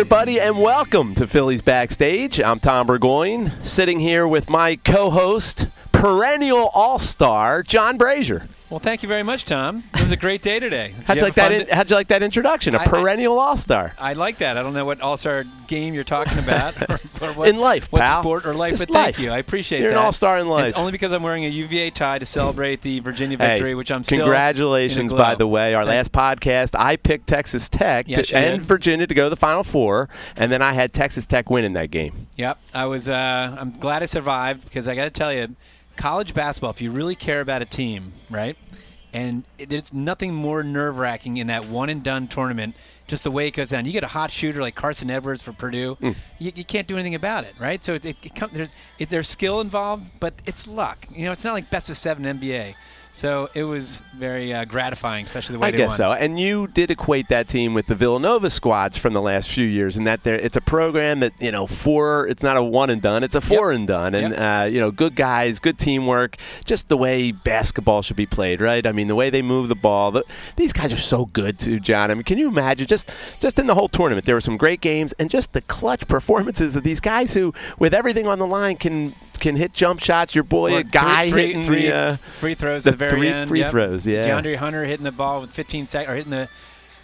Everybody, and welcome to Phillies Backstage. I'm Tom Burgoyne, sitting here with my co host, perennial all star, John Brazer. Well, thank you very much, Tom. It was a great day today. How'd you, have like that? In, how'd you like that introduction? A I- perennial all star. I like that. I don't know what all-star game you're talking about, or, or what, In life, what pal. sport or life. Just but thank you. I appreciate it. You're that. an all-star in And life. It's only because I'm wearing a UVA tie to celebrate the Virginia Hey, victory, which I'm still. in congratulations, by the way. Our Thank- last podcast, I picked Texas Tech Yes, to, and did. Virginia to go to the Final Four, and then I had Texas Tech win in that game. Yep, I was. Uh, I'm glad I survived because I got to tell you, college basketball. If you really care about a team, right, and there's nothing more nerve-wracking in that one-and-done tournament. Just the way it goes down. You get a hot shooter like Carson Edwards for Purdue. Hmm. You, you can't do anything about it, right? So it, it, it come, there's it, there's skill involved, but it's luck. You know, it's not like best of seven NBA. So it was very uh, gratifying, especially the way I they guess won. so. And you did equate that team with the Villanova squads from the last few years, and that there it's a program that you know four. It's not a one and done; it's a four and done. And Yep. uh, you know, good guys, good teamwork, just the way basketball should be played, right? I mean, the way they move the ball. The, these guys are so good too, John. I mean, can you imagine just just in the whole tournament? There were some great games, and just the clutch performances of these guys who, with everything on the line, can can hit jump shots. Your boy, a guy three, hitting three, the. Uh, free throws the at the very three end. free yep. throws, yeah. DeAndre Hunter hitting the ball with 15 seconds, or hitting the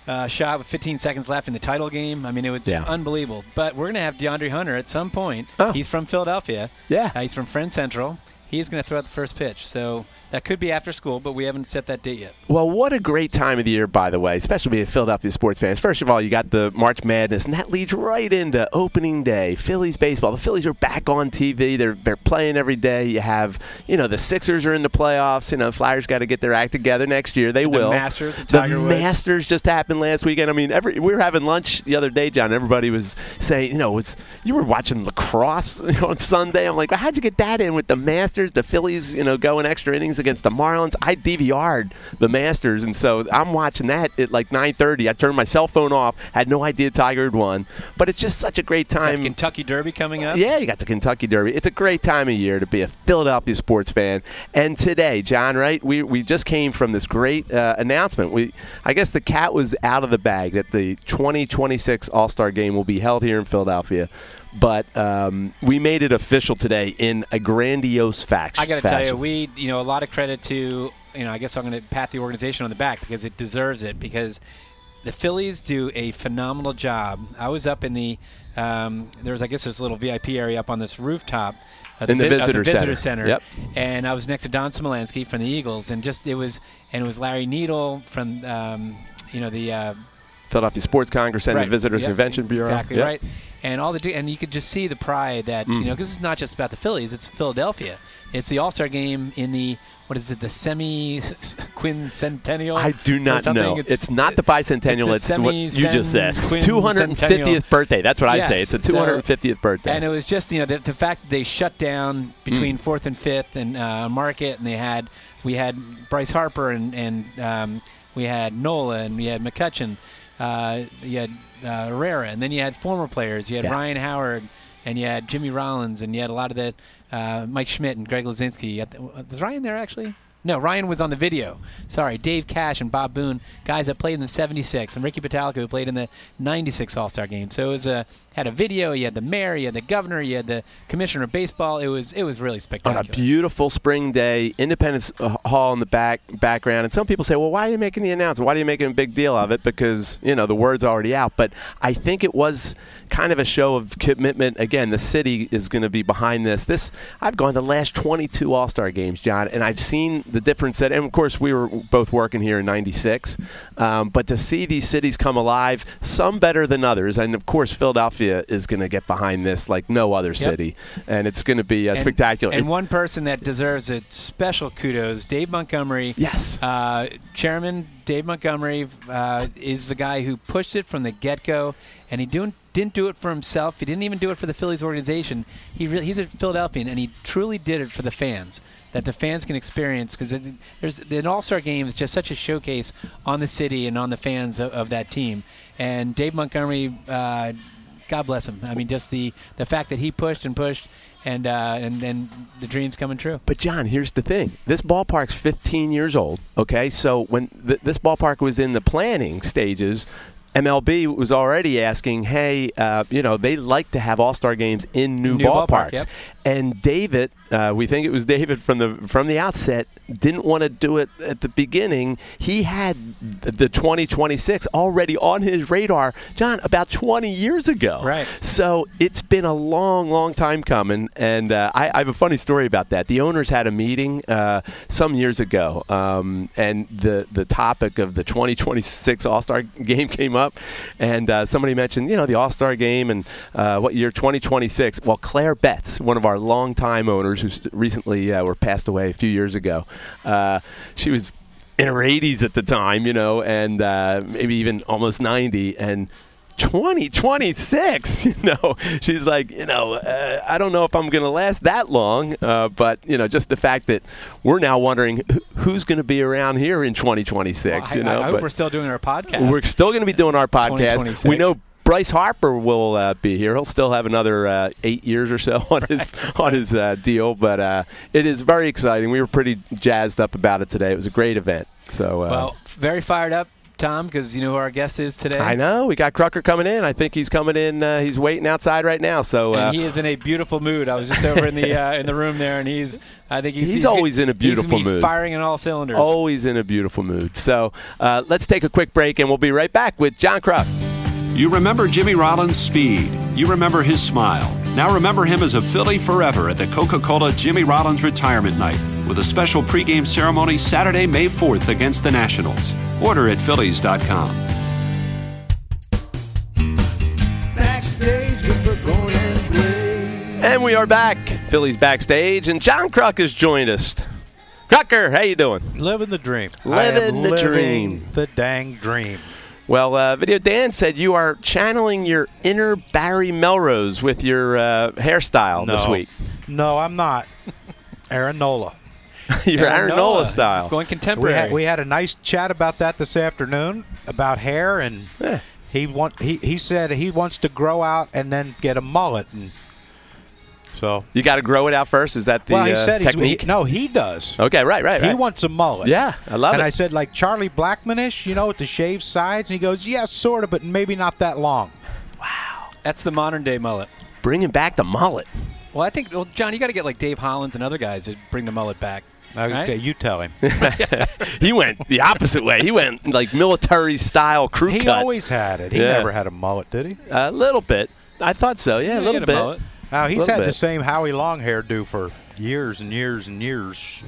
uh, shot with 15 seconds left in the title game. I mean, it was Yeah. unbelievable. But we're going to have DeAndre Hunter at some point. Oh. He's from Philadelphia. Yeah. Uh, he's from Friend Central. He's going to throw out the first pitch. So that could be after school, but we haven't set that date yet. Well, what a great time of the year, by the way, especially being Philadelphia sports fans. First of all, you got the March Madness, and that leads right into opening day. Phillies baseball. The Phillies are back on TV. They're they're playing every day. You have, you know, the Sixers are in the playoffs. You know, Flyers got to get their act together next year. They The will. Masters the Woods. Masters just happened last weekend. I mean, every we were having lunch the other day, John. Everybody was saying, you know, was you were watching lacrosse on Sunday. I'm like, well, how'd you get that in with the Masters? The Phillies, you know, going extra innings against the Marlins. I DVR'd the Masters, and so I'm watching that at like 9:30. I turned my cell phone off. Had no idea Tiger had won, but it's just such a great time. Kentucky Derby coming up. Yeah, you got the Kentucky Derby. It's a great time of year to be a Philadelphia sports fan. And today, John, right? We, we just came from this great uh, announcement. We I guess the cat was out of the bag that the 2026 All Star Game will be held here in Philadelphia. But um, we made it official today in a grandiose fact. I got to tell you, we you know a lot of credit to you know I guess I'm going to pat the organization on the back because it deserves it because the Phillies do a phenomenal job. I was up in the um, there was I guess there's a little VIP area up on this rooftop. uh, In the vi- visitor visitor center. center. Yep. And I was next to Don Smolenski from the Eagles, and just it was and it was Larry Needle from um, you know the uh, Philadelphia Sports Congress and Right. the Visitors Yep, Convention Bureau. Exactly Yep. right. And all the and you could just see the pride that you know because it's not just about the Phillies; it's Philadelphia. It's the All Star game in the what is it? The semi quincentennial. I do not know. It's, not the bicentennial. it's It's, what you just said. 250th birthday. That's what I say. It's a So- 250th birthday. And it was just you know the, the fact that they shut down between fourth and fifth and uh, Market, and they had we had Bryce Harper and and um, we had Nola and we had McCutcheon, uh, you had uh, Herrera, and then you had former players. You had Yeah. Ryan Howard, and you had Jimmy Rollins, and you had a lot of the uh, Mike Schmidt and Greg Luzinski. The- was Ryan there actually? No, Ryan was on the video. Sorry, Dave Cash and Bob Boone, guys that played in the '76, and Ricky Bottalico who played in the '96 All-Star game. So it was a had a video. You had the mayor, you had the governor, you had the commissioner of baseball. It was it was really spectacular. on a beautiful spring day, Independence uh, Hall in the back background. And some people say, "Well, why are you making the announcement? Why are you making a big deal of it?" Because you know the word's already out. But I think it was kind of a show of commitment. Again, the city is going to be behind this. This I've gone the last 22 All Star games, John, and I've seen the difference. That, and of course, we were both working here in '96. Um, but to see these cities come alive, some better than others, and of course, Philadelphia is going to get behind this like no other city, and it's going to be uh, And- spectacular. And It- one person that deserves a special kudos, Dave Montgomery. Yes. Uh, Chairman Dave Montgomery uh, is the guy who pushed it from the get go. and he didn't didn't do it for himself. He didn't even do it for the Phillies organization. He really, he's a Philadelphian, and he truly did it for the fans. That the fans can experience because there's an All Star game is just such a showcase on the city and on the fans of, of that team. And Dave Montgomery, uh, God bless him. I mean, just the the fact that he pushed and pushed and uh, and then the dreams coming true. But John, here's the thing: this ballpark's 15 years old. Okay, so when th- this ballpark was in the planning stages. MLB was already asking, hey, uh, you know, they like to have All Star games in new, New ballparks, ballpark, yep. And David, uh, we think it was David from the from the outset, didn't want to do it at the beginning. He had the 2026 already on his radar, John, about 20 years ago. Right. So it's been a long, long time coming, and uh, I, I have a funny story about that. The owners had a meeting uh, some years ago, um, and the the topic of the 2026 All Star Game came up, and uh, somebody mentioned, you know, the All Star Game and uh, what year 2026. Well, Claire Betz, one of our longtime owners, who recently uh, were passed away a few years ago, uh, she was in her 80s at the time, you know, and uh, maybe even almost 90, and 2026 you know. She's like you know uh, i don't know if i'm going to last that long uh, but you know just the fact that we're now wondering who's going to be around here in 2026 Well, you know I hope but we're still doing our podcast. we're still going to be doing our podcast. We know Bryce Harper will uh, be here. He'll still have another uh, eight years or so on his on his uh, deal, but uh, it is very exciting. We were pretty jazzed up about it today. It was a great event. So, uh, well, very fired up, Tom, because you know who our guest is today. I know we got Krukker coming in. I think he's coming in. Uh, he's waiting outside right now. So uh, And he is in a beautiful mood. I was just over in the uh, in the room there, and he's. I think he's, He's good- always in a beautiful mood. firing on all cylinders. always in a beautiful mood. So uh, let's take a quick break, and we'll be right back with John Kruk. You remember Jimmy Rollins' speed. You remember his smile. Now remember him as a Philly forever at the Coca Cola Jimmy Rollins Retirement Night with a special pregame ceremony Saturday, May 4th against the Nationals. Order at Phillies.com. Backstage with and we are back. Phillies backstage, and John Kruk has joined us. Krukker, how you doing? Living the dream. Living I am the living dream. The dang dream. Well, uh, Video Dan said you are channeling your inner Barry Melrose with your uh, hairstyle this week. No, I'm not. Aaron Nola. your Aaron Nola style. Going We contemporary. had, we had a nice chat about that this afternoon about hair, and Yeah. he want he, he said he wants to grow out and then get a mullet, and so You got to grow it out first. Is that the well he uh, said technique? he, no he does. Okay, right, right, right. He wants a mullet. Yeah, I love and it. And I said like Charlie Blackmanish, you know, with the shaved sides, and he goes, yeah, sort of, but maybe not that long. Wow, that's the modern day mullet. Bringing back the mullet. Well, I think, well, John, you got to get like Dave Hollins and other guys to bring the mullet back. Okay, right? you tell him. he went the opposite way. He went like military style crew he cut. always had it. He Yeah. never had a mullet, did he? a little bit. I thought so. Yeah, a little get a bit. mullet. Now he's had the same Howie Long hairdo for years and years and years.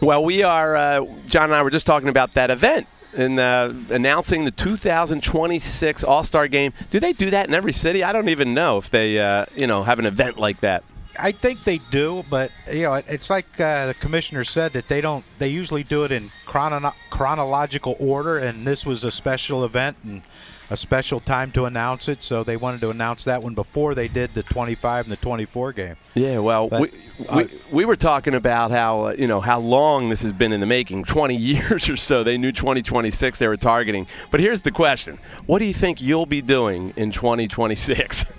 Well, we are. Uh, John and I were just talking about that event and uh, announcing the 2026 All Star Game. Do they do that in every city? I don't even know if they, uh, you know, have an event like that. I think they do, but you know, it- it's like uh, the commissioner said that they don't. They usually do it in chrono- chronological order, and this was a special event and a special time to announce it. So they wanted to announce that one before they did the 25 and the 24 game. Yeah, well, But, we, uh, we, we were talking about how uh, you know how long this has been in the making, 20 years or so. They knew 2026 they were targeting. But here's the question: What do you think you'll be doing in 2026?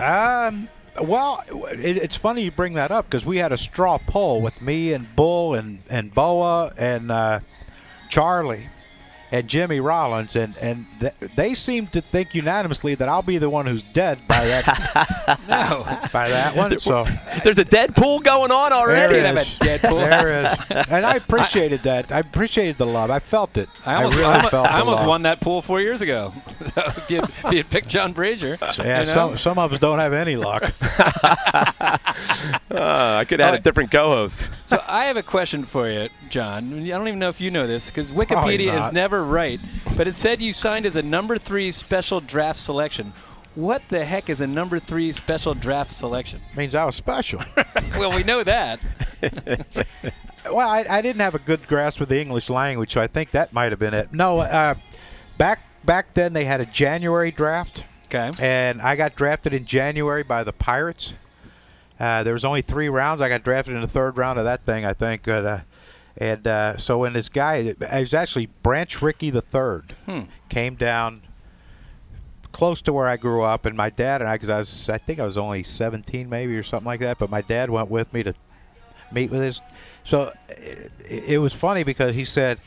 Um. Well, it, it's funny you bring that up because we had a straw poll with me and Bull and and Bowa and uh, Charlie and Jimmy Rollins, and and th- they seem to think unanimously that I'll be the one who's dead by that No. by that one. So There's a Deadpool going on already. there have it a is. Deadpool. There. And I appreciated that. I appreciated the love. I felt it. I almost, really I almost, felt I almost won that pool four years ago. So if, you, if you picked John Brazer, Yeah, you know? some some of us don't have any luck. Uh, I could add a different co-host. So I have a question for you, John. I don't even know if you know this because Wikipedia Probably is not. Right, but it said you signed as a number three special draft selection. What the heck is a number three special draft selection? means I was special. well, we know that. Well, I, I didn't have a good grasp of the English language, so I think that might have been it. No, uh, back back then they had a January draft, Okay. and I got drafted in January by the Pirates. Uh, there was only three rounds. I got drafted in the third round of that thing, I think. But, uh, and uh, so when this guy, it was actually Branch Rickey the third, Hmm. came down close to where I grew up, and my dad and I, because I was, I think I was only 17 maybe or something like that, but my dad went with me to meet with his. So it, it was funny because he said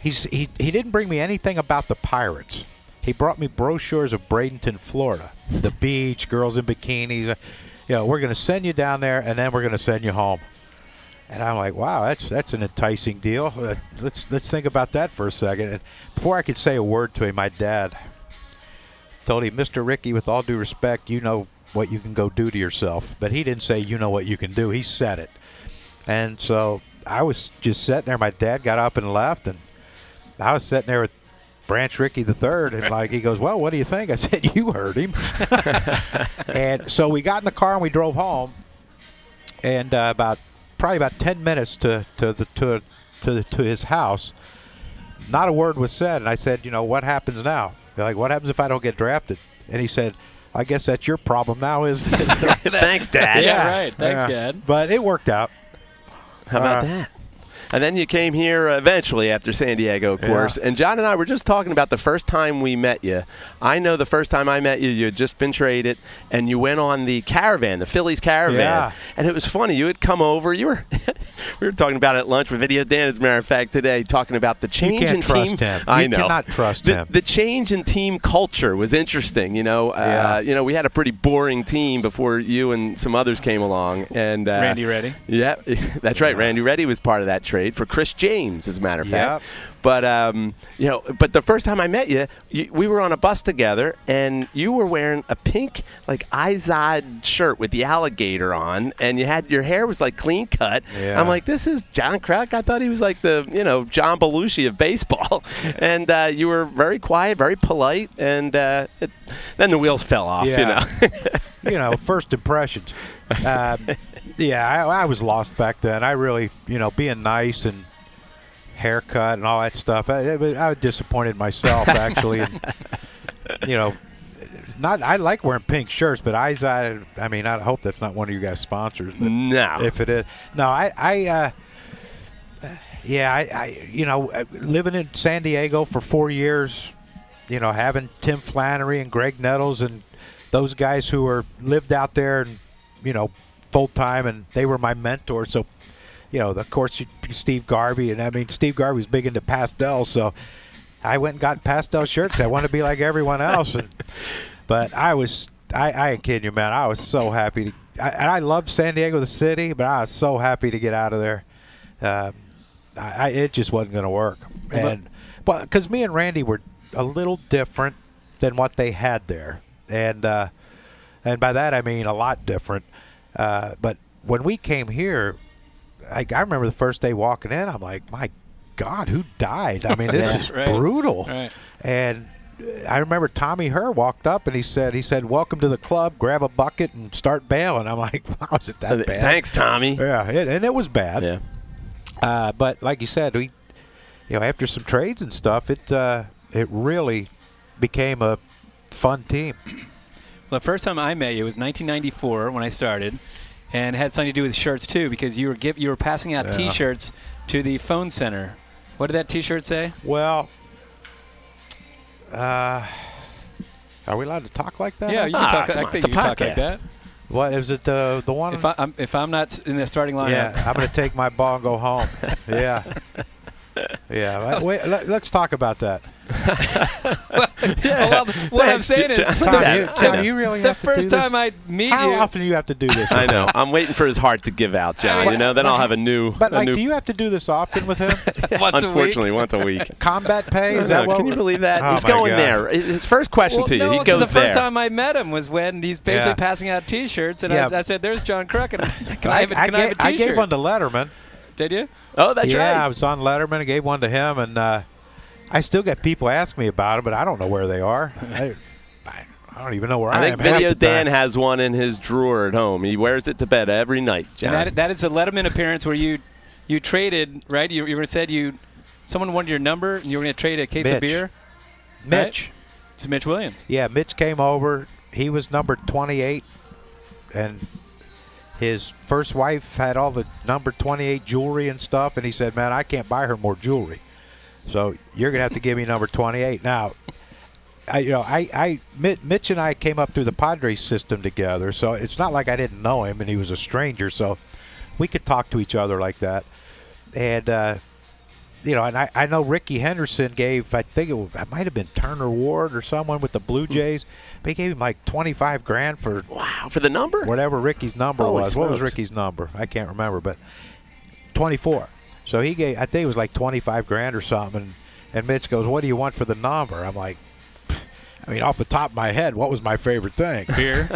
he's he he didn't bring me anything about the Pirates. He brought me brochures of Bradenton, Florida, the beach, girls in bikinis. You know, we're going to send you down there, and then we're going to send you home. And I'm like, wow, that's that's an enticing deal. Uh, let's let's think about that for a second. And before I could say a word to him, my dad told him, Mr. Rickey, with all due respect, you know what you can go do to yourself. But he didn't say you know what you can do. He said it. And so I was just sitting there. My dad got up and left, and I was sitting there with Branch Rickey the third, and like he goes, "Well, what do you think?" I said, "You heard him." and so we got in the car and we drove home, and uh, about probably about ten minutes to to the to to to his house. Not a word was said, and I said, "You know what happens now? They're like, what happens if I don't get drafted?" And he said. I guess that's your problem now, isn't it? Thanks, Dad. Yeah, right. Thanks, Yeah. Dad. But it worked out. How about Uh, that? And then you came here uh, eventually after San Diego, of course. And John and I were just talking about the first time we met you. I know the first time I met you, you had just been traded, and you went on the caravan, the Phillies caravan. Yeah. And it was funny. You had come over. You were. we were talking about it at lunch with Video Dan, as a matter of fact, today, talking about the change can't in trust team. him. I You know. cannot trust the, him. The change in team culture was interesting. You know, uh, you know, we had a pretty boring team before you and some others came along, and uh, Randy Ready. yeah, that's right. Randy Ready was part of that trade for Chris James, as a matter of fact. Yep. But um, you know, but the first time I met you, you, we were on a bus together, and you were wearing a pink like Izod shirt with the alligator on, and you had your hair was like clean cut. Yeah. I'm like, this is John Kruk. I thought he was like the you know John Belushi of baseball, and uh, you were very quiet, very polite, and uh, it, then the wheels fell off. Yeah. You know. you know, first impressions. Um, yeah, I, I was lost back then. I really, you know, being nice and haircut and all that stuff. I, I was- disappointed myself actually. and, you know, not I like wearing pink shirts, but I, I, I mean, I hope that's not one of you guys' sponsors. But no. if it is, no, I, I, uh, yeah, I, I, you know, uh, living in San Diego for four years, you know, having Tim Flannery and Graig Nettles and those guys who were lived out there and you know full time, and they were my mentors. So, you know, of course, Steve Garvey, and I mean, Steve Garvey's big into pastels, so I went and got pastel shirts. I want to be like everyone else, and but I was, I, I ain't kidding you, man. I was so happy to. I, and I loved San Diego, the city, but I was so happy to get out of there. Um, I, I, it just wasn't going to work, and but because me and Randy were a little different than what they had there, and uh, and by that I mean a lot different. Uh, but when we came here, I, I remember the first day walking in. I'm like, my God, who died? I mean, this is Right. brutal. Right. And I remember Tommy Herr walked up and he said, he said, "Welcome to the club. Grab a bucket and start bailing." I'm like, "Wow, is it that bad?" Thanks, Tommy. Yeah, it, and it was bad. Yeah. Uh, but like you said, we, you know, after some trades and stuff, it uh, it really became a fun team. Well, the first time I met you was 1994 when I started, and it had something to do with shirts too, because you were give, you were passing out Yeah. T-shirts to the phone center. What did that T-shirt say? Well, uh, are we allowed to talk like that? Yeah, you Ah, can talk. I think it's a you can talk like podcast. that. What is it? The the one? If, I, I'm, if I'm not in the starting lineup, yeah, I'm going to take my ball and go home. Yeah. Yeah, wait, wait, let, us talk about that. well, what I'm Thanks, saying is, John. Tom, you, that. Tom, you really the have to first do this? time I meet How you, often do you have to do this? I know. I'm waiting for his heart to give out, John. You know, then I'll have a new. But a like, new do you have to do this often with him? once a week. unfortunately, once a week. Combat pay? Is I that know, what? Can you believe that? Oh He's my going God. there. His first question Well, to you, no, he 'cause goes the first time I met him was when he's basically Yeah. passing out T-shirts, and Yeah. I, I said, "There's John Kruk, can I, have a, can I, I, have a gave, I T-shirt?" gave one to Letterman. Did you? oh, that's right. yeah, I right. was on Letterman. I gave one to him, and uh, I still get people ask me about it, but I don't know where they are. I, I, I don't even know where I, am. I think am. half Video the time. Dan has one in his drawer at home. He wears it to bed every night, John. And that, that is a Letterman appearance where you you traded right. You, you were said you someone wanted your number and you were going to trade a case of beer. Mitch. It's Mitch Williams. Yeah, Mitch came over. He was number 28, and his first wife had all the number 28 jewelry and stuff. And he said, "Man, I can't buy her more jewelry, so you're gonna have to give me number 28." Now, I, you know, I, I, Mitch and I came up through the Padres system together, so it's not like I didn't know him and he was a stranger. So we could talk to each other like that, and. uh you know, and I, I know Rickey Henderson gave, I think it, was, it might have been Turner Ward or someone with the Blue Jays, but he gave him like 25 grand for Wow, for the number? whatever Rickey's number Holy was. What was. Rickey's number? I can't remember, but 24. So he gave, I think it was like 25 grand or something. And, and Mitch goes, What do you want for the number? I'm like, I mean, off the top of my head, what was my favorite thing? Beer.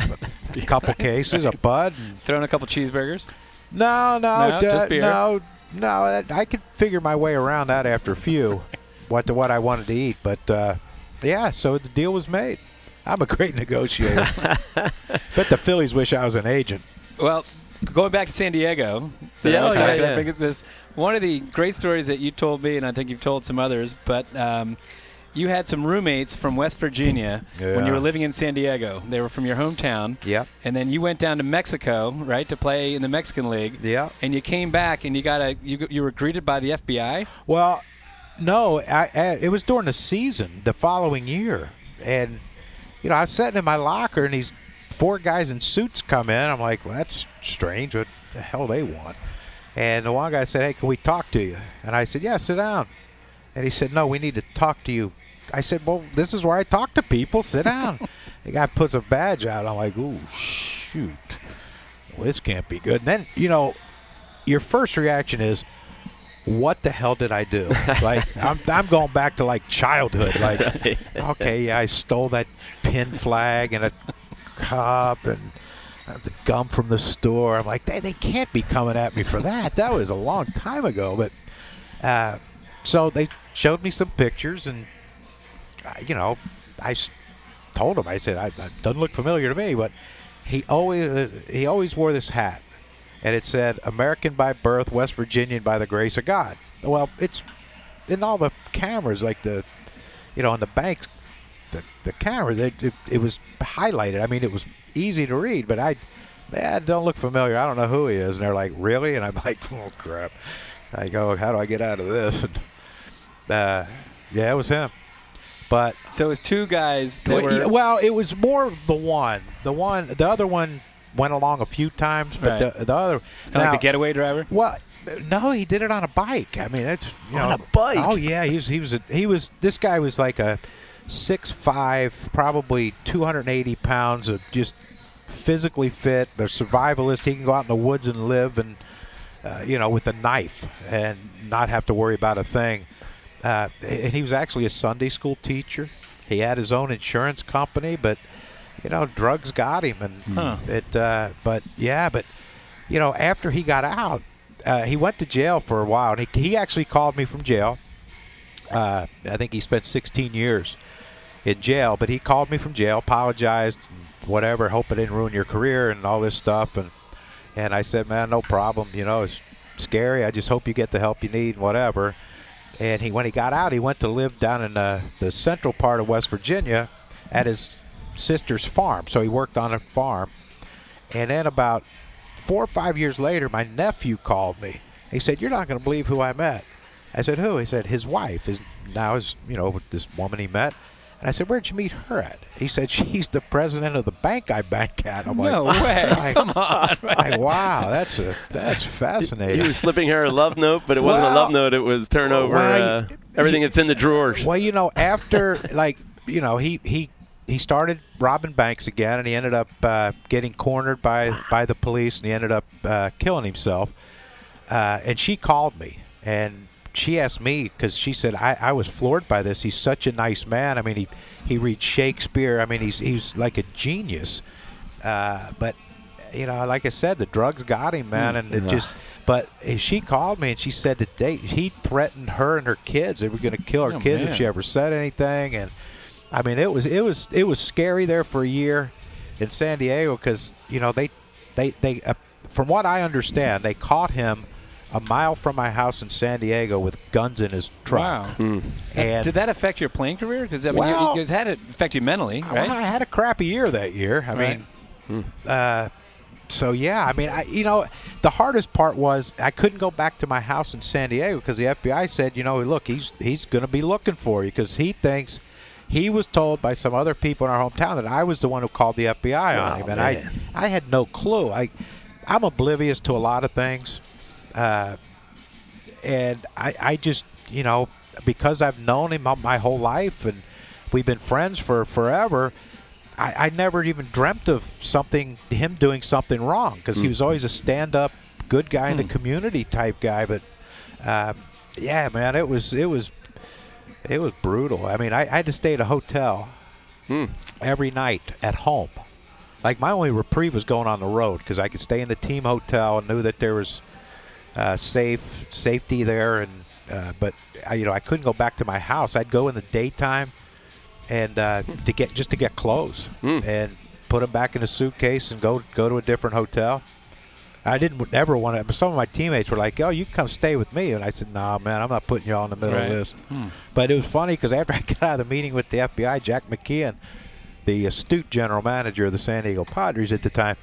a couple cases, a bud. and- Throwing a couple cheeseburgers. no, no, No, d- just beer. no, no. that- I could figure my way around that after a few, what to what I wanted to eat. But uh, yeah, so the deal was made. I'm a great negotiator. but the Phillies wish I was an agent. Well, going back to San Diego. so Yeah, oh, yeah, yeah. about this one of the great stories that you told me, and I think you've told some others, but um, you had some roommates from West Virginia when you were living in San Diego. They were from your hometown. Yep. And then you went down to Mexico, right, to play in the Mexican League. Yeah. And you came back, and you got a you, you were greeted by the FBI. Well, no, I, I, it was during the season the following year, and you know I was sitting in my locker, and these four guys in suits come in. I'm like, well, that's strange. What the hell they want? And the one guy said, "Hey, can we talk to you?" And I said, "Yeah, sit down." And he said, "No, we need to talk to you." I said, "Well, this is where I talk to people. Sit down." the guy puts a badge out. I'm like, "Ooh, shoot, well, this can't be good." And then you know, your first reaction is, what the hell did I do? Like I'm, I'm going back to like childhood. Like, okay, yeah, I stole that pin flag and a cup and uh, the gum from the store. I'm like, they, they can't be coming at me for that. That was a long time ago. But uh, so they showed me some pictures, and uh, you know, I told him, I said, I, it doesn't look familiar to me, but he always uh, he always wore this hat and it said American by birth, West Virginian by the grace of God. Well, it's in all the cameras, like the, you know, on the bank, the the cameras. It, it, it was highlighted. I mean, it was easy to read, but I, that don't look familiar. I don't know who he is. And they're like, really? And I'm like, oh crap. I go, how do I get out of this? And uh, yeah, it was him. But So it was two guys that well, were. well, it was more the one. The one, the other one went along a few times, but Right. the the other Kind of like the getaway driver. well, no, he did it on a bike. I mean, it's you On know, a bike? Oh yeah, he was he was a, he was this guy was like a six five, probably two hundred and eighty pounds of just physically fit, a survivalist. He can go out in the woods and live, and uh, you know, with a knife and not have to worry about a thing. Uh, and he was actually a Sunday school teacher. He had his own insurance company, but you know, drugs got him, and Huh. it. Uh, but yeah, but you know, after he got out, uh, he went to jail for a while. And he, he actually called me from jail. Uh, I think he spent 16 years in jail, but he called me from jail, apologized, whatever, hope it didn't ruin your career and all this stuff. And and I said, man, no problem. You know, it's scary. I just hope you get the help you need, and whatever. And he, when he got out, he went to live down in the, the central part of West Virginia at his sister's farm. So he worked on a farm. And then about four or five years later, my nephew called me. He said, "You're not going to believe who I met." I said, "Who?" He said, "His wife is now is you know this woman he met." And I said, "Where'd you meet her at?" He said, "She's the president of the bank I bank at." I'm like, No like, way. like, Come on. like, wow, that's a that's fascinating. He was slipping her a love note, but it wasn't a love note. It was turn over Well, uh, everything that's in the drawers. Well, you know, after like you know, he he he started robbing banks again, and he ended up uh, getting cornered by by the police, and he ended up uh, killing himself. Uh, and she called me, and she asked me because she said I, I was floored by this. He's such a nice man. I mean, he he reads Shakespeare. I mean, he's he's like a genius. Uh, but you know, like I said, the drugs got him, man, and it just. But uh, she called me and she said that they he threatened her and her kids. They were going to kill her Oh, kids if she ever said anything. And I mean, it was it was it was scary there for a year in San Diego because you know they they they uh, from what I understand they caught him a mile from my house in San Diego with guns in his truck. Wow. And Did that affect your playing career? Because I mean, you- Well- you, it's had it affect you mentally, Well, right? I had a crappy year that year. I Right. mean, uh, so yeah. I mean, I you know, the hardest part was I couldn't go back to my house in San Diego because the FBI said, you know, look, he's he's going to be looking for you because he thinks he was told by some other people in our hometown that I was the one who called the FBI on Oh, him, and man. I I had no clue. I I'm oblivious to a lot of things. Uh, and I, I just you know because I've known him my whole life and we've been friends for forever. I, I never even dreamt of something him doing something wrong because he was always a stand-up, good guy in the community type guy. But um, yeah, man, it was it was it was brutal. I mean, I, I had to stay at a hotel every night at home. Like my only reprieve was going on the road because I could stay in the team hotel and knew that there was uh, safe safety there. And uh, but I, you know I couldn't go back to my house. I'd go in the daytime and uh, to get just to get clothes and put them back in a suitcase and go go to a different hotel. I didn't ever want to. But some of my teammates were like, "Oh, you can come stay with me," and I said, "Nah, man, I'm not putting you all in the middle Right. of this." Hmm. But it was funny because after I got out of the meeting with the FBI, Jack McKeon, the astute general manager of the San Diego Padres at the time,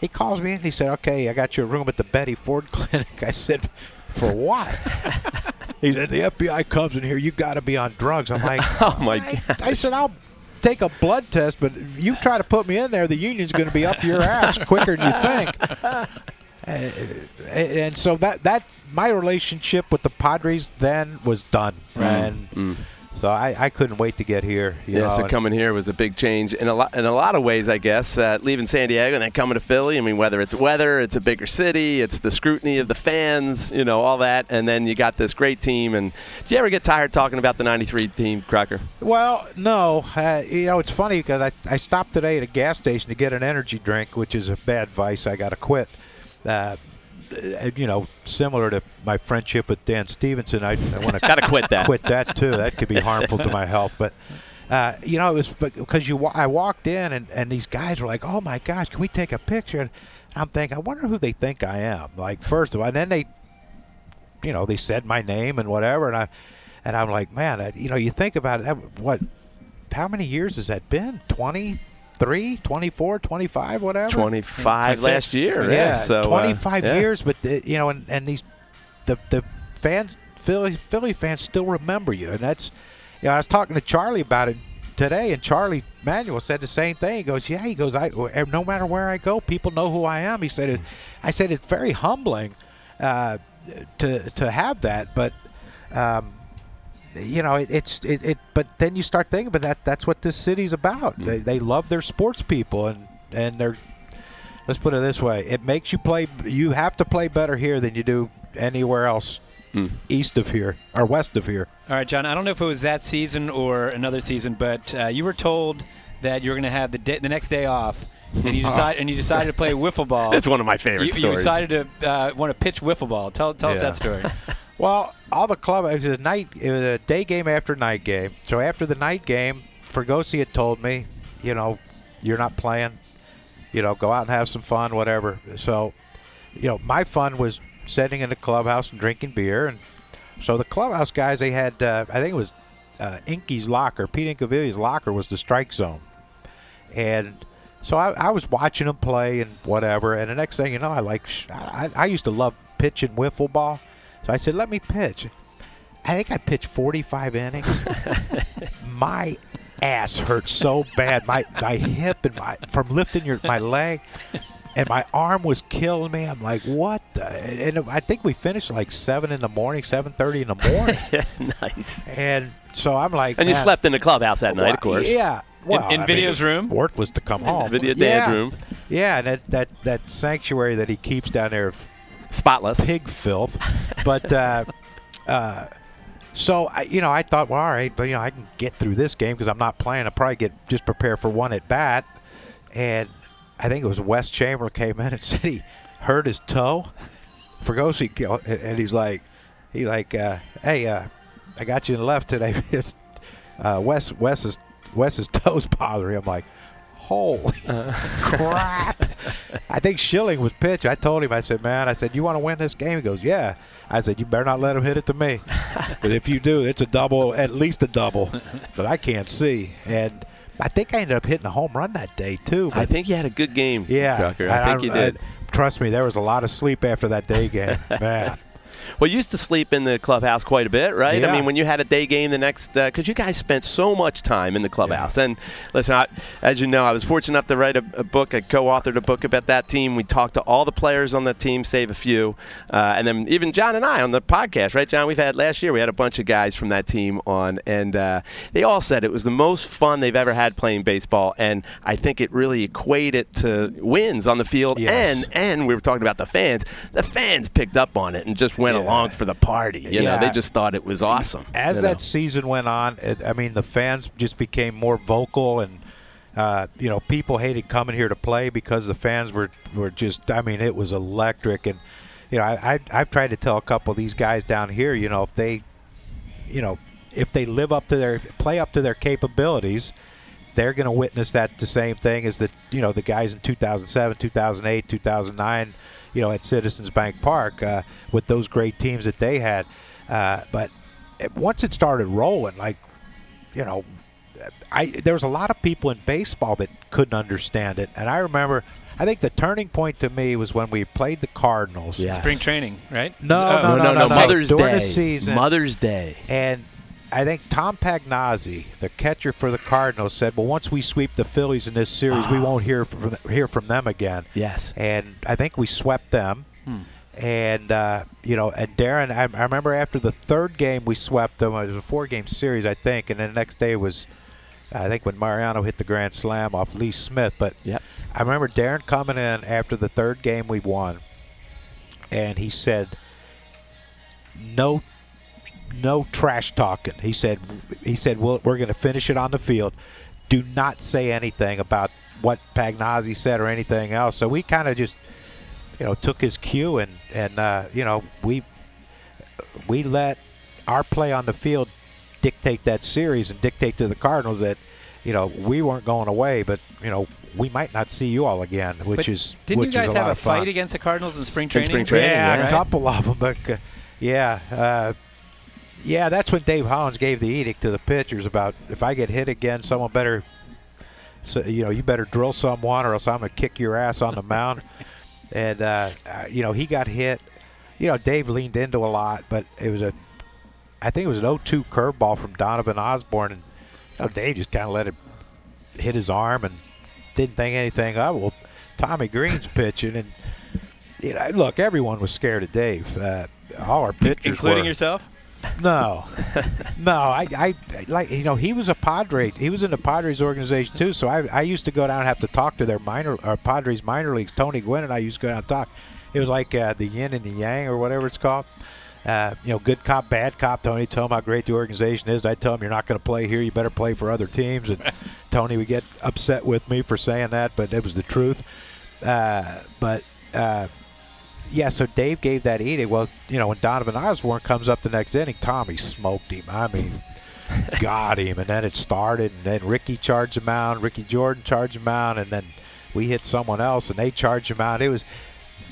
he calls me and he said, "Okay, I got you a room at the Betty Ford Clinic." I said, "For what?" he said, "The FBI comes in here. You got to be on drugs." I'm like, Oh my God. I said, I'll take a blood test, but you try to put me in there, the union's going to be up your ass quicker than you think. Uh, and so that that my relationship with the Padres then was done, and so I, I couldn't wait to get here. You Yeah, know, so coming here was a big change in a lot in a lot of ways, I guess. Uh, leaving San Diego and then coming to Philly. I mean, whether it's weather, it's a bigger city, it's the scrutiny of the fans, you know, all that, and then you got this great team. And did you ever get tired talking about the '93 team, Krukker? Well, no. Uh, you know, it's funny because I, I stopped today at a gas station to get an energy drink, which is a bad vice. I got to quit. Uh, you know, similar to my friendship with Dan Stephenson, I, I want to Got to quit that. quit that too. That could be harmful to my health. But uh, you know, it was because you. I walked in and, and these guys were like, "Oh my gosh, can we take a picture?" And I'm thinking, I wonder who they think I am. Like first of all, and then they, you know, they said my name and whatever, and I, and I'm like, man, I, you know, you think about it. that- What? How many years has that been? 23, 24, 25, whatever. 25 last year. Yeah, so, uh, 25 yeah. years, but the, you know, and, and these the the fans, Philly Philly fans still remember you, and that's you know, I was talking to Charlie about it today, and Charlie Manuel said the same thing. He goes, yeah, he goes, I no matter where I go, people know who I am. He said, it, I said it's very humbling uh, to to have that, but. Um, you know, it, it's it, it. But then you start thinking, but that that's what this city's about. They, they love their sports people, and and they're let's put it this way it makes you play you have to play better here than you do anywhere else east of here or west of here All right, John. I don't know if it was that season or another season, but uh, you were told that you were going to have the day, the next day off, and you decide and you decided to play wiffle ball. That's one of my you, favorite you stories. decided to uh, want to pitch wiffle ball. Tell tell us that story. well all the club it was a night it was a day game after night game. So after the night game Fregosi had told me you know you're not playing. You know go out and have some fun whatever. So you know my fun was sitting in the clubhouse and drinking beer. And so the clubhouse guys they had uh, i think it was uh, Inky's locker pete Incaviglia's locker was the strike zone. And so I, I was watching them play and whatever. And the next thing you know, I like I, I used to love pitching wiffle ball, so I said, "Let me pitch." I think I pitched 45 innings. my ass hurt so bad. My my hip and my from lifting your my leg. And my arm was killing me. I'm like, what? The? And I think we finished like seven in the morning, seven thirty in the morning. nice. and so I'm like, And you slept in the clubhouse that night, of course. Yeah. Well, in I Video's mean, room? Work was to come home. Video yeah. dad's room. Yeah, and that, that that sanctuary that he keeps down there, of Spotless. Hig filth. But uh, uh, so I, you know, I thought, well, all right, but you know, I can get through this game because I'm not playing. I'll probably get just prepare for one at bat. And I think it was Wes Chamberlain came in and said he hurt his toe. Fregosi, go- and he's like, he like, uh, hey, uh, I got you in the left today. Uh, Wes, Wes is Wes's toes bothering. I'm like, Holy uh. crap! I think Schilling was pitch. I told him, I said, man, I said, you want to win this game? He goes, yeah. I said, you better not let him hit it to me. but if you do, it's a double, at least a double. But I can't see. And I think I ended up hitting a home run that day too. I think you had a good game, yeah, Tucker. I think you did. trust me, there was a lot of sleep after that day game, man. Well, you used to sleep in the clubhouse quite a bit, right? I mean, when you had a day game the next, because you guys spent so much time in the clubhouse. And listen, I, as you know, I was fortunate enough to write a, a book. I co-authored a book about that team. We talked to all the players on the team, save a few, uh, and then even John and I on the podcast, right, John? We've had last year. We had a bunch of guys from that team on, and uh, they all said it was the most fun they've ever had playing baseball. And I think it really equated to wins on the field, Yes. and and we were talking about the fans. The fans picked up on it and just went Yeah. along for the party. You know, Yeah. they just thought it was awesome. As that know. season went on, it, I mean, the fans just became more vocal, and uh, you know, people hated coming here to play because the fans were were just. I mean, it was electric, and you know, I, I I've tried to tell a couple of these guys down here, you know, if they, you know, if they live up to their play up to their capabilities. They're going to witness that the same thing as the you know the guys in 2007, 2008, 2009, you know at Citizens Bank Park uh, with those great teams that they had. Uh, but it- once it started rolling, like you know, I there was a lot of people in baseball that couldn't understand it, and I remember. I think the turning point to me was when we played the Cardinals. Yeah. Spring training, right? No, Oh, no, no, no, no. Mother's During Day. the season. Mother's Day. And I think Tom Pagnozzi, the catcher for the Cardinals, said, "Well, once we sweep the Phillies in this series, Ah. we won't hear from hear from them again." Yes. And I think we swept them. Hmm. And uh, you know, and Darren, I, I remember after the third game we swept them. It was a four-game series, I think, and then the next day was, I think, when Mariano hit the grand slam off Lee Smith. But Yep. I remember Darren coming in after the third game we won, and he said, "No, no trash talking." He said, "He said well, we're going to finish it on the field. Do not say anything about what Pagnozzi said or anything else." So we kind of just, you know, took his cue and and uh, you know we we let our play on the field dictate that series and dictate to the Cardinals that you know we weren't going away, but you know we might not see you all again, which But is didn't which you guys a have a fight against the Cardinals in spring training? spring training, yeah, yeah. a couple of them, but uh, yeah, uh, yeah, that's when Dave Hollins gave the edict to the pitchers about if I get hit again, someone better, so you know, you better drill someone or else I'm gonna kick your ass on the mound. And uh, uh, you know, he got hit. You know, Dave leaned into a lot, but it was a, I think it was an 0-2 curveball from Donovan Osborne, and you know, Dave just kind of let it hit his arm and didn't think anything of it. Well, Tommy Greene's pitching, and you know, look, everyone was scared of Dave. Uh, all our pitchers, including were. yourself. No, no. I, I like you know he was a Padre. He was in the Padres organization too. So I, I used to go down and have to talk to their minor or Padres minor leagues. Tony Gwynn and I used to go down and talk. It was like uh, the yin and the yang or whatever it's called. Uh, you know, good cop, bad cop. Tony tell him how great the organization is. I tell him you're not going to play here. You better play for other teams. And Tony would get upset with me for saying that, but it was the truth. Uh, but uh, yeah, so Dave gave that edict. Well, you know, when Donovan Osborne comes up the next inning, Tommy smoked him. I mean, got him. And then it started, and then Ricky charged him out. Ricky Jordan charged him out, and then we hit someone else, and they charged him out. It was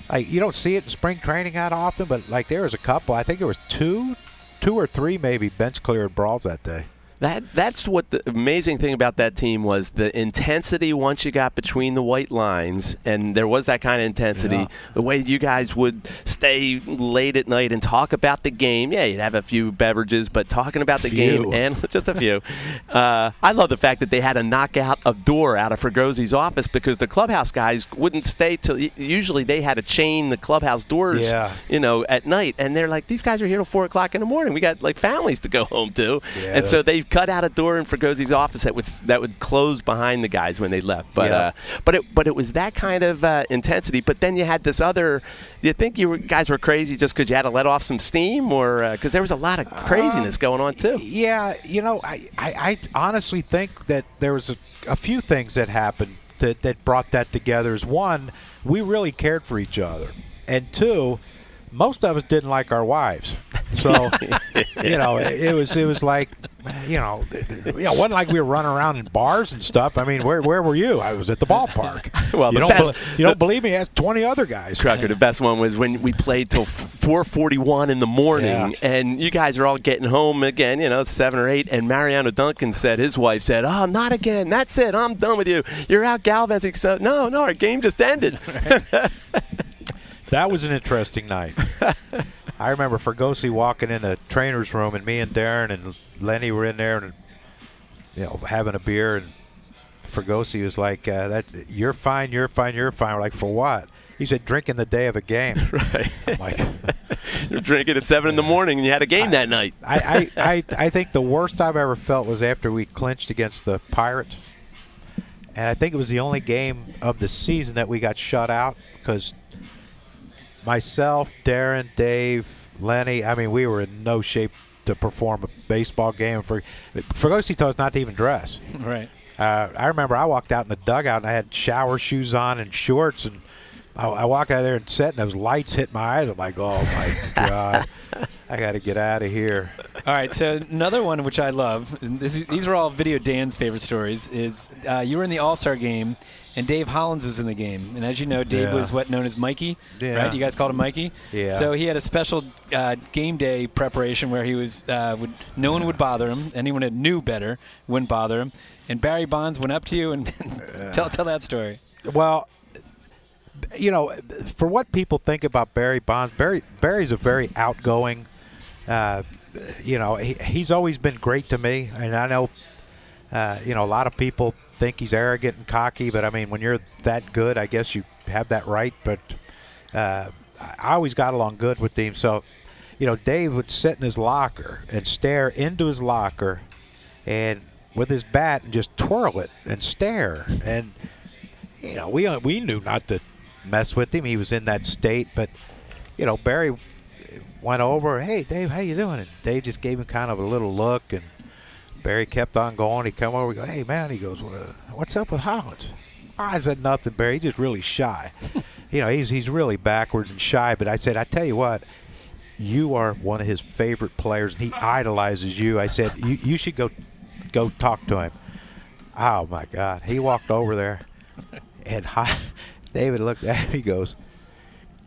like you don't see it in spring training that often, but like there was a couple. I think there was two, two or three maybe bench cleared brawls that day. That that's what the amazing thing about that team was the intensity once you got between the white lines and there was that kind of intensity Yeah. the way you guys would stay late at night and talk about the game yeah you'd have a few beverages but talking about the Few. game and just a few uh, I love the fact that they had to knock out a door out of Fregosi's office because the clubhouse guys wouldn't stay till usually they had to chain the clubhouse doors Yeah. you know at night and they're like these guys are here till four o'clock in the morning we got like families to go home to Yeah. and so they cut out a door in Fregosi's office that would that would close behind the guys when they left. But Yeah. uh, but it but it was that kind of uh, intensity. But then you had this other. You think you were, guys were crazy just because you had to let off some steam, or because there was a lot of craziness going on too? Yeah, you know, I, I, I honestly think that there was a, a few things that happened that, that brought that together. Is one, we really cared for each other, and two, most of us didn't like our wives. So, you know, it, it was it was like, you know, it, you know, it wasn't like we were running around in bars and stuff. I mean, where where were you? I was at the ballpark. Well, you don't best- bel- you don't believe me? Ask twenty other guys. Trucker, the best one was when we played till 4:41 in the morning, Yeah. and you guys are all getting home again. You know, seven or eight, and Mariano Duncan said his wife said, "Oh, not again. That's it. I'm done with you. You're out galvanizing." So, no, no, our game just ended. That was an interesting night. I remember Fregosi walking in the trainer's room, and me and Darren and Lenny were in there, and you know, having a beer, and Fregosi was like, uh, "That you're fine, you're fine, you're fine." We're like, "For what?" He said, "Drinking the day of a game." right. I'm like, You're drinking at seven in the morning, and you had a game that night. I, I, I, I think the worst I've ever felt was after we clinched against the Pirates. And I think it was the only game of the season that we got shut out because myself, Darren, Dave, Lenny, I mean, we were in no shape to perform a baseball game. For Fregosi told us not to even dress. Right. Uh, I remember I walked out in the dugout and I had shower shoes on and shorts and I, I walk out there and sit and those lights hit my eyes. I'm like, oh my god, I got to get out of here. All right, so another one which I love, and this is, these are all Video Dan's favorite stories, is uh, you were in the All Star game, and Dave Hollins was in the game. And as you know, Dave Yeah. was what known as Mikey, Yeah. right? You guys called him Mikey. Yeah. So he had a special uh, game day preparation where he was, uh, would no one would bother him. Anyone that knew better wouldn't bother him. And Barry Bonds went up to you and tell tell that story. Well, you know, for what people think about Barry Bonds, Barry Barry's a very outgoing. Uh, you know, he, he's always been great to me, and I know, uh, you know, a lot of people think he's arrogant and cocky, but I mean, when you're that good, I guess you have that right. But uh, I always got along good with him, so. You know, Dave would sit in his locker and stare into his locker, and with his bat and just twirl it and stare and you know, we uh, we knew not to mess with him. He was in that state, but you know, Barry went over. Hey, Dave, how you doing? And Dave just gave him kind of a little look, and Barry kept on going. He come over. He go, Hey, man. He goes, "What, What's up with Hollins? I said nothing, Barry. He's just really shy. you know, he's he's really backwards and shy. But I said, I tell you what. You are one of his favorite players, and he idolizes you. I said you, you should go go talk to him. Oh my God! He walked over there, and I, David looked at him. He goes,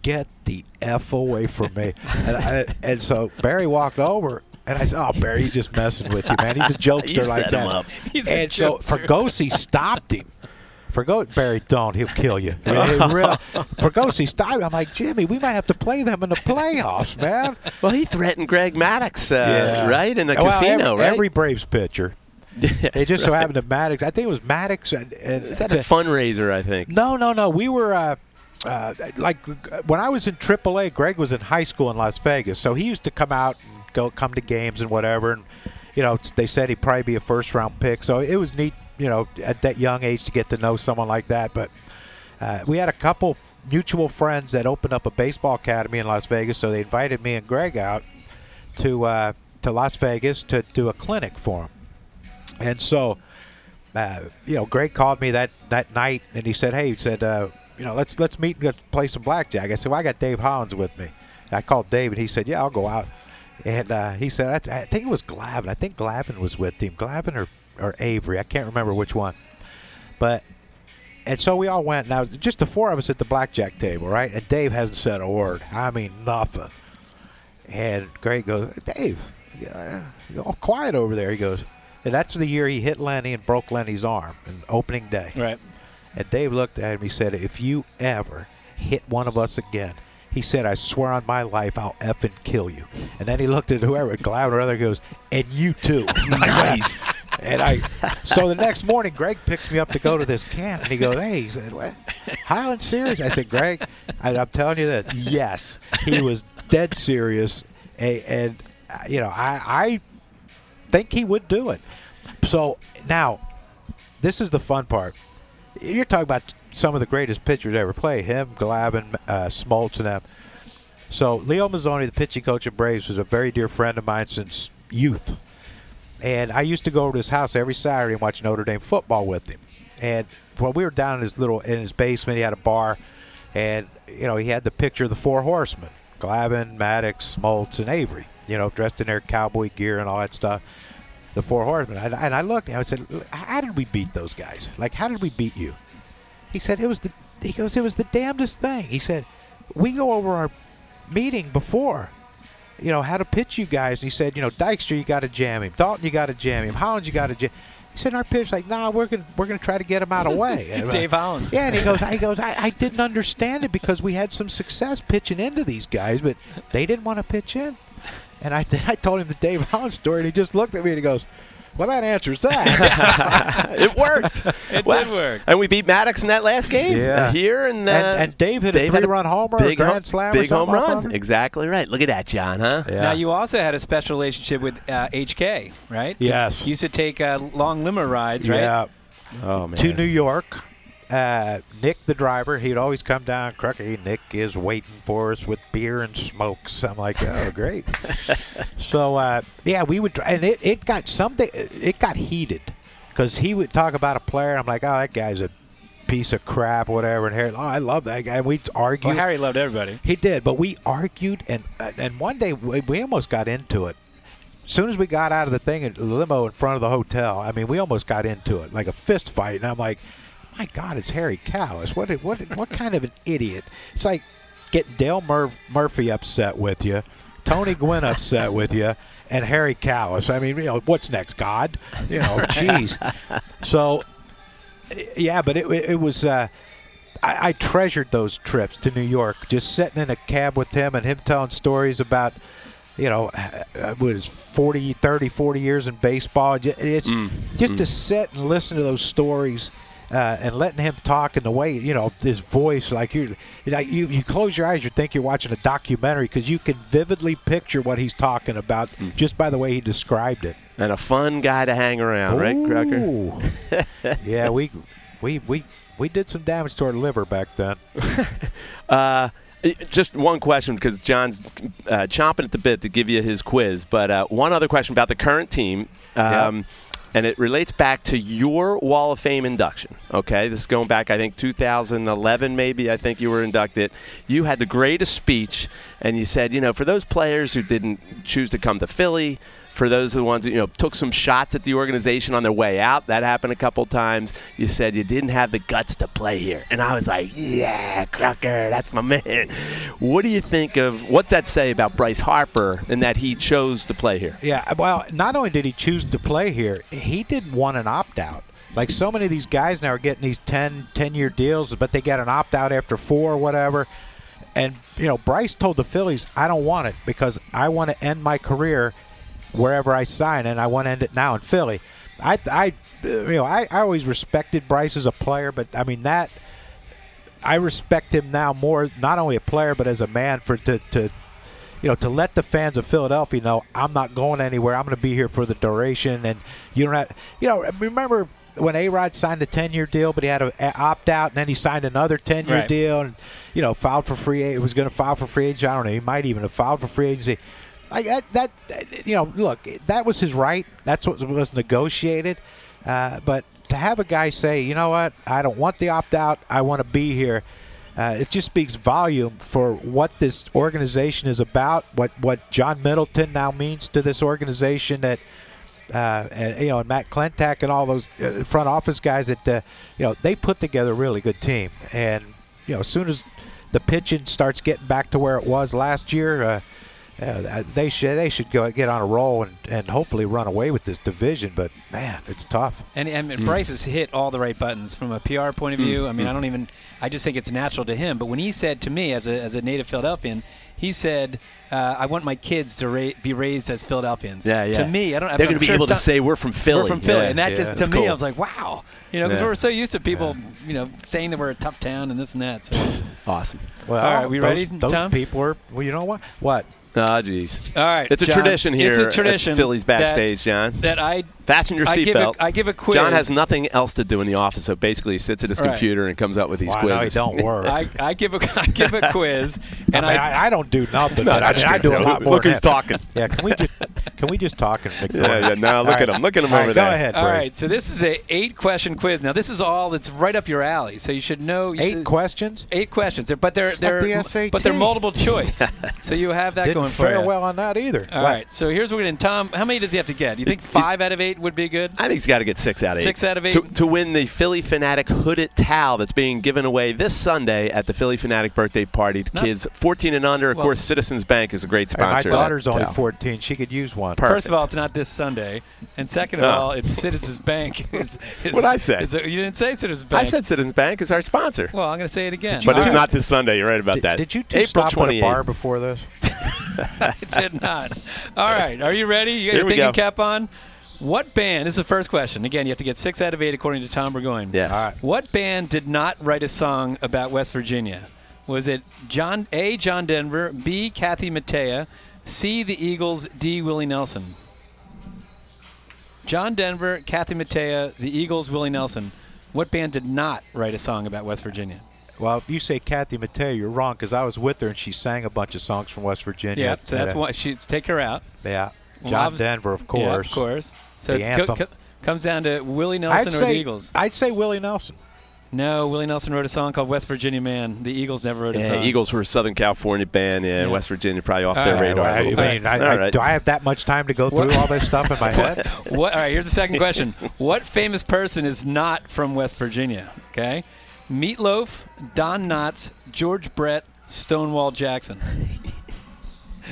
"Get the f away from me!" And, I, and so Barry walked over, and I said, "Oh, Barry, he's just messing with you, man. He's a jokester like set that." him up. He's a and so. Fregosi stopped him. Fergo Barry, don't. He'll kill you. Really. Fregosi stopped. him. I'm like, Jimmy, we might have to play them in the playoffs, man. Well, he threatened Greg Maddux, uh, right, in the Well, casino, every, right? Every Braves pitcher. It just so happened to Maddux. I think it was Maddux. And, and Is that a fundraiser? I think. no, no, no. We were uh, uh, like when I was in AAA. Greg was in high school in Las Vegas, so he used to come out and go come to games and whatever. And you know, they said he'd probably be a first round pick, so it was neat. You know, at that young age to get to know someone like that. But uh, we had a couple mutual friends that opened up a baseball academy in Las Vegas, so they invited me and Greg out to uh, to Las Vegas to do a clinic for him. And so, uh, you know, Greg called me that, that night, and he said, "Hey," he said, uh, "You know, let's let's meet and let's play some blackjack." I said, "Well, I got Dave Hollins with me." I called Dave, and he said, "Yeah, I'll go out." And uh, he said, I, I think it was Glavine. I think Glavine was with him. Glavine or, or Avery. I can't remember which one. But and so we all went. Now just the four of us at the blackjack table, right? And Dave hasn't said a word. I mean nothing. And Greg goes, Dave, yeah, you're all quiet over there. He goes, and that's the year he hit Lenny and broke Lenny's arm in opening day. Right. And Dave looked at him. He said, "If you ever hit one of us again," he said, "I swear on my life, I'll effing kill you." And then he looked at whoever, Glauber or other, goes, "And you too." Nice. And I, so the next morning, Greg picks me up to go to this camp, and he goes, "Hey," he said, "What? Highland serious?" I said, "Greg, I, I'm telling you that yes, he was dead serious, and, and uh, you know, I, I think he would do it." So now, this is the fun part. You're talking about some of the greatest pitchers ever play. Him, Glavine, uh, Smoltz, and them. So Leo Mazzone, the pitching coach of Braves, was a very dear friend of mine since youth. And I used to go to his house every Saturday and watch Notre Dame football with him. And when we were down in his little in his basement, he had a bar, and you know he had the picture of the four horsemen: Glavine, Maddux, Smoltz, and Avery. you know, dressed in their cowboy gear and all that stuff. The Four Horsemen. And I looked and I said, "How did we beat those guys? Like, how did we beat you?" He said, "It was the." He goes, "It was the damnedest thing." He said, "We go over our meeting before." You know how to pitch you guys. And he said, you know, Dykstra, you got to jam him. Daulton, you got to jam him. Holland, you got to jam. He said, our pitch like, nah, we're gonna we're gonna try to get him out of the way. Uh, Dave Hollins. Yeah, and he goes, he goes, I, I didn't understand it because we had some success pitching into these guys, but they didn't want to pitch in. And I then I told him the Dave Hollins story, and he just looked at me and he goes, well, that answers that. it worked. It Well, did work. And we beat Maddux in that last game Yeah. uh, here. And, uh, And- and Dave hit a Dave had three-run homer, a big grand home- slam Big home run. Exactly right. Look at that, John, huh? Yeah. Now you also had a special relationship with uh, HK, right? Yes. You used to take uh, long limo rides, right? Yeah, Oh, man. to New York. Uh, Nick, the driver, he'd always come down. Crucky, Nick is waiting for us with beer and smokes. I'm like, oh, great. so uh, yeah, we would, and it, it got something. It got heated because he would talk about a player. And I'm like, oh, that guy's a piece of crap, whatever. And Harry, oh, I love that guy. And we'd argue. Well, Harry loved everybody. He did, but we argued, and and one day we, we almost got into it. As soon as we got out of the thing, the limo in front of the hotel, I mean, we almost got into it, like a fist fight. And I'm like, my God, it's Harry Kalas. What what what kind of an idiot? It's like getting Dale Mur- Murphy upset with you, Tony Gwynn upset with you, and Harry Kalas. I mean, you know, what's next, God? You know, jeez. So, yeah, but it it was. Uh, I, I treasured those trips to New York, just sitting in a cab with him and him telling stories about, you know, uh, what is 40, 30, 40 years in baseball. It's just to sit and listen to those stories. Uh, and letting him talk in the way you know his voice, like you, like you, you close your eyes, you think you're watching a documentary because you can vividly picture what he's talking about just by the way he described it. And a fun guy to hang around, right, Krukker? Ooh. yeah, we, we, we, we did some damage to our liver back then. Uh, just one question because John's uh, chomping at the bit to give you his quiz. But uh, one other question about the current team. Um, And it relates back to your Wall of Fame induction. Okay, this is going back, I think, 2011, maybe. I think you were inducted. You had the greatest speech, and you said, you know, for those players who didn't choose to come to Philly, for those of the ones that you know took some shots at the organization on their way out. That happened a couple times. You said you didn't have the guts to play here, and I was like, "Yeah, Krukker, that's my man." What do you think of what's that say about Bryce Harper and that he chose to play here? Yeah, well, not only did he choose to play here, he didn't want an opt out. Like so many of these guys now are getting these 10, 10 year deals, but they get an opt out after four or whatever. And, you know, Bryce told the Phillies, I don't want it because I want to end my career wherever I sign, and I want to end it now in Philly. I, I you know, I, I always respected Bryce as a player, but I mean, that. I respect him now more, not only a player, but as a man for to, to you know, to let the fans of Philadelphia know I'm not going anywhere. I'm going to be here for the duration, and you don't have, you know, remember when A Rod signed a 10 year deal, but he had to opt out, and then he signed another 10 year Right. deal, and you know, filed for free. It was going to file for free agency. I don't know. He might even have filed for free agency. I, that, that, you know, look, that was his right. That's what was negotiated. Uh, but to have a guy say, you know what, I don't want the opt out. I want to be here. Uh, it just speaks volume for what this organization is about. What what John Middleton now means to this organization. That uh, and you know, and Matt Klentak and all those uh, front office guys that uh, you know they put together a really good team. And you know, as soon as the pitching starts getting back to where it was last year, uh, uh, they should they should go get on a roll and, and hopefully run away with this division. But man, it's tough. And, and Hmm. Bryce has hit all the right buttons from a PR point of view. I Hmm. mean, I don't even. I just think it's natural to him. But when he said to me, as a as a native Philadelphian, he said, uh, "I want my kids to ra- be raised as Philadelphians." Yeah, yeah. To me, I don't. They're going to be sure able to say we're from Philly. We're from Philly, Yeah, and that yeah. just to me, cool. I was like, "Wow," you know, because Yeah. we're so used to people, you know, saying that we're a tough town and this and that. So. awesome. Well, All right, we those, ready, Those Tom? people are. Well, you know what? What? Oh, jeez. All right, It's a John, tradition here It's a tradition. Phillies that- backstage, John. That I Fasten your I give a- seatbelt. I give a quiz. John has nothing else to do in the office, so basically he sits at his Right. computer and comes up with these Well, I know quizzes. don't work. I, I give a I give a quiz, and I, mean, I, I, I don't do nothing. No, but I, that's mean, I true, do a lot more. Look than who's talking. Yeah, can we just can we just talk and ignore Yeah, yeah. it? No, look All at him. Look at him All over right, there. Go ahead. all Brady. right. So this is a eight question quiz. Now this is all that's right up your alley. So you should know. You Eight should- questions. Eight questions, They're- but they're like they're the but they're multiple choice. so you have that Didn't going for fare you. well on that either. All right. So here's what we're doing. Tom, how many does he have to get? You think five out of eight would be good? I think he's got to get six out of eight. Six out of eight? To, to win the Phillie Phanatic hooded towel that's being given away this Sunday at the Phillie Phanatic birthday party to Not- kids 14 and under. Of Well- course, Citizens Bank is a great sponsor. my daughter's only towel. 14. She could use one. Perfect. First of all, it's not this Sunday, and second of Oh. all, it's Citizens Bank. is, is, What'd I said. is a- you didn't say Citizens Bank. I said Citizens Bank is our sponsor. Well, I'm going to say it again. but it's not this Sunday. You're right about Did, that. did you two April stop at a bar before this? I did not. All right. Are you ready? You got Here your we thinking go. cap on? What band, this is the first question. Again, you have to get six out of eight according to Tom Burgoyne. Yes. All right. What band did not write a song about West Virginia? Was it John A. John Denver, B. Kathy Mattea, C. The Eagles, D. Willie Nelson? John Denver, Kathy Mattea, The Eagles, Willie Nelson. What band did not write a song about West Virginia? Well, if you say Kathy Mateo, you're wrong because I was with her and she sang a bunch of songs from West Virginia. Yeah, so that's Uh, why she take her out. Yeah. John obviously- Denver, of Yeah, course. of course. So The it co- anthem. co- comes down to Willie Nelson I'd or say, the Eagles. I'd say Willie Nelson. No, Willie Nelson wrote a song called West Virginia Man. The Eagles never wrote a Yeah, song. Eagles were a Southern California band. Yeah, Yeah. West Virginia probably off All their right, radar. Well, a I mean, bit. I, All I, right. do I have that much time to go through all this stuff in my head? What? All right, here's the second question. What famous person is not from West Virginia? Okay, Meatloaf, Don Knotts, George Brett, Stonewall Jackson.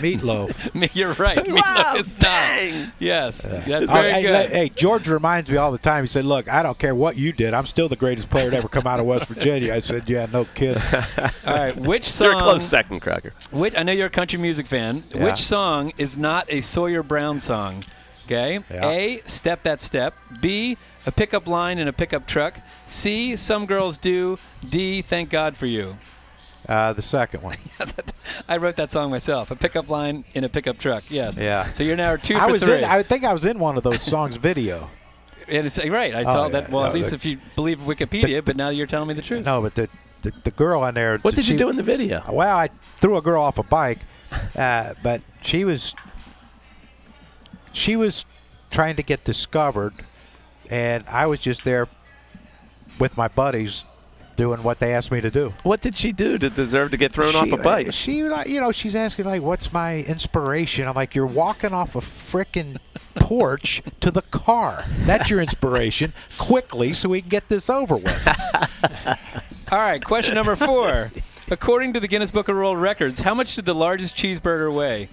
Meatloaf. You're right. Meatloaf is not. Yes, that's Oh, very hey, good. hey, George reminds me all the time. He said, "Look, I don't care what you did. I'm still the greatest player to ever come out of West Virginia." I said, "Yeah, no kidding." All right, which song? You're a close second, Krukker. Which I know you're a country music fan. Yeah. Which song is not a Sawyer Brown song? Okay. Yeah. A. Step that step. B. A pickup line in a pickup truck. C. Some girls do. D. Thank God for you. Uh, the second one. I wrote that song myself. A pickup line in a pickup truck. Yes. Yeah. So you're now two I for was three. in. I think I was in one of those songs video. and it's, right. I Oh, saw yeah, that. Well, no, at least the- if you believe Wikipedia, but now you're telling me the truth. No, but the the, the girl in there. What did you she- do in the video? Well, I threw a girl off a bike, uh, but she was she was trying to get discovered, and I was just there with my buddies doing what they asked me to do. What did she do to deserve to get thrown she, off a bike? She, you know, she's asking like, "What's my inspiration?" I'm like, "You're walking off a frickin' porch to the car. That's your inspiration. Quickly, so we can get this over with." All right. Question number four. According to the Guinness Book of World Records, how much did the largest cheeseburger weigh?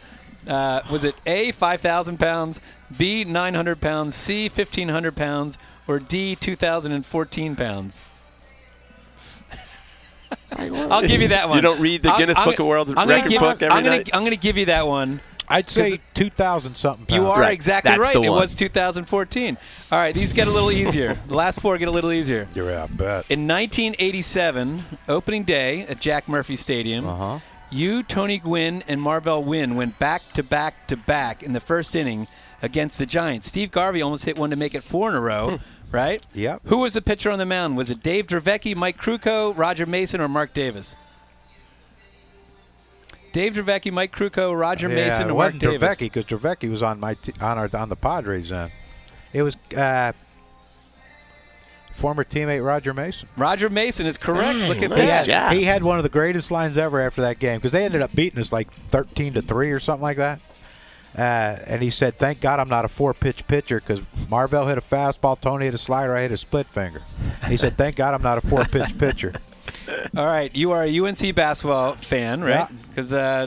Uh, was it A, 5,000 pounds, B, 900 pounds, C, 1,500 pounds, or D, 2,014 pounds? I'll give you that one. You don't read the Guinness I'm Book gonna- of World I'm Record give- book every I'm gonna, night? I'm going to give you that one. I'd say 2,000 something. Pounds. You are Right. exactly That's right. the It was 2014. All right, these get a little easier. the last four get a little easier. Yeah, I bet. In 1987, opening day at Jack Murphy Stadium, Uh-huh. you, Tony Gwynn, and Marvell Wynn went back to back to back in the first inning against the Giants. Steve Garvey almost hit one to make it four in a row, right? Yep. Who was the pitcher on the mound? Was it Dave Dravecky, Mike Krukow, Roger Mason, or Mark Davis? Dave Dravecky, Mike Krukow, Roger yeah, Mason, it or Mark wasn't Davis? Dravecky because Dravecky was on my t- on our on the Padres then. It was uh, former teammate Roger Mason. Roger Mason is correct. Look at nice He that. had, job. he had one of the greatest lines ever after that game because they ended up beating us like 13 to three or something like that. Uh, and he said, "Thank God I'm not a four-pitch pitcher because Marvell hit a fastball, Tony hit a slider, I hit a split finger." He said, "Thank God I'm not a four-pitch pitcher." All right, you are a UNC basketball fan, right? Yeah. Because uh,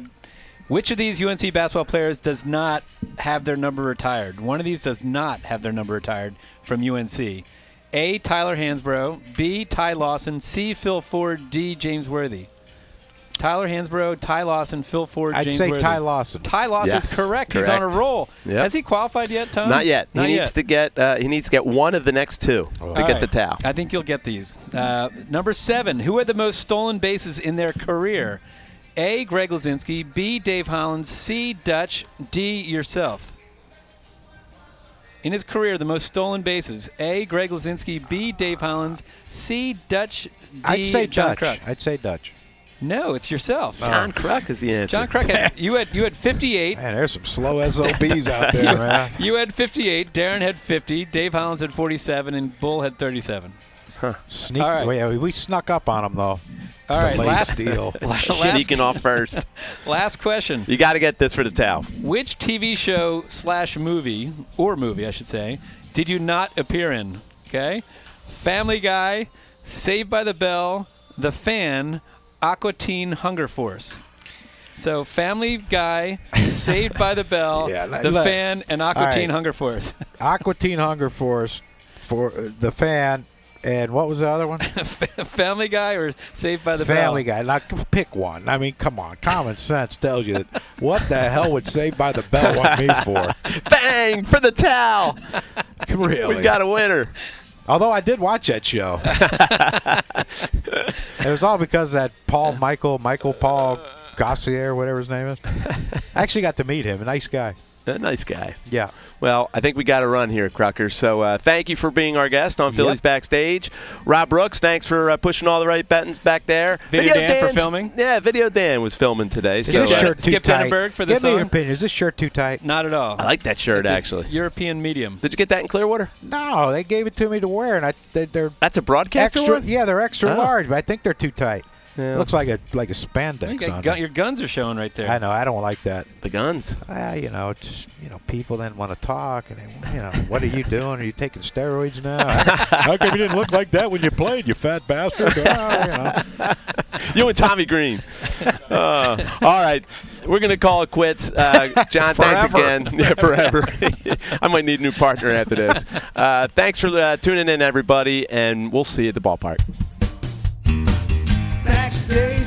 which of these UNC basketball players does not have their number retired? One of these does not have their number retired from UNC. A. Tyler Hansbrough. B. Ty Lawson. C. Phil Ford. D. James Worthy. Tyler Hansbrough, Ty Lawson, Phil Ford, I'd James say Worthy. Ty Lawson. Ty Lawson is Yes, correct. He's on a roll. Yep. Has he qualified yet, Tom? Not yet. Not he yet. needs to get. Uh, he needs to get one of the next two to All get the towel. I think you'll get these. Uh, number seven. Who had the most stolen bases in their career? A. Greg Luzinski. B. Dave Hollins. C. Dutch. D. Yourself. in his career the most stolen bases? A. Greg Luzinski. B. Dave Hollins. C. Dutch. D. I'd say John Dutch. Kruk. I'd say Dutch. No, it's yourself. John oh. Kruk is the answer. John Kruk had you had you had 58. Man, there's some slow SOBs out there, man. You had 58. Darren had 50. Dave Hollins had 47, and Bull had 37. Huh. Sneak. All right. we, we snuck up on them though. All right, Delayed last, steal. last, Sneaking off first. last question. You got to get this for the towel. Which TV show slash movie, or movie, I should say, did you not appear in? Okay. Family Guy, Saved by the Bell, The Fan, Aqua Teen Hunger Force. So Family Guy, Saved by the Bell, Yeah, The let- Fan, and Aqua All Teen right. Hunger Force. Aqua Teen Hunger Force for uh, the fan, and what was the other one? Family Guy or Saved by the Family Bell? Family Guy. Now pick one. I mean, come on. Common sense tells you that. What the hell would Saved by the Bell want me for? Bang for the towel. really? We've got a winner. Although I did watch that show. it was all because that Paul Michael, Michael Paul Gossier, whatever his name is. I actually got to meet him. A nice guy. A nice guy. Yeah. Well, I think we got to run here, Krukker. So uh, thank you for being our guest on Phillies Yep. Backstage. Rob Brooks, thanks for uh, pushing all the right buttons back there. Video Dan for filming? Yeah, Video Dan was filming today. Is So, this uh, too Skip tight? Tenenberg for the Give me your opinion. Is this shirt too tight? Not at all. I like that shirt, It's a actually. European medium. Did you get that in Clearwater? No, they gave it to me to wear, and I they, they're That's a broadcaster extra. one? Yeah, they're extra Oh. large, but I think they're too tight. Yeah. Looks like a like a You spandex got on gun- it. your guns are showing right there. I know. I don't like that. The guns. Ah, you know, just you know, people then want to talk, and they, you know, what are you doing? Are you taking steroids now? How come you didn't look like that when you played, you fat bastard? Ah, you know. You and Tommy Greene. Uh, all right. We're going to call it quits. Uh, John, thanks again. Yeah, forever. I might need a new partner after this. Uh, thanks for uh, tuning in, everybody, and we'll see you at the ballpark tax day.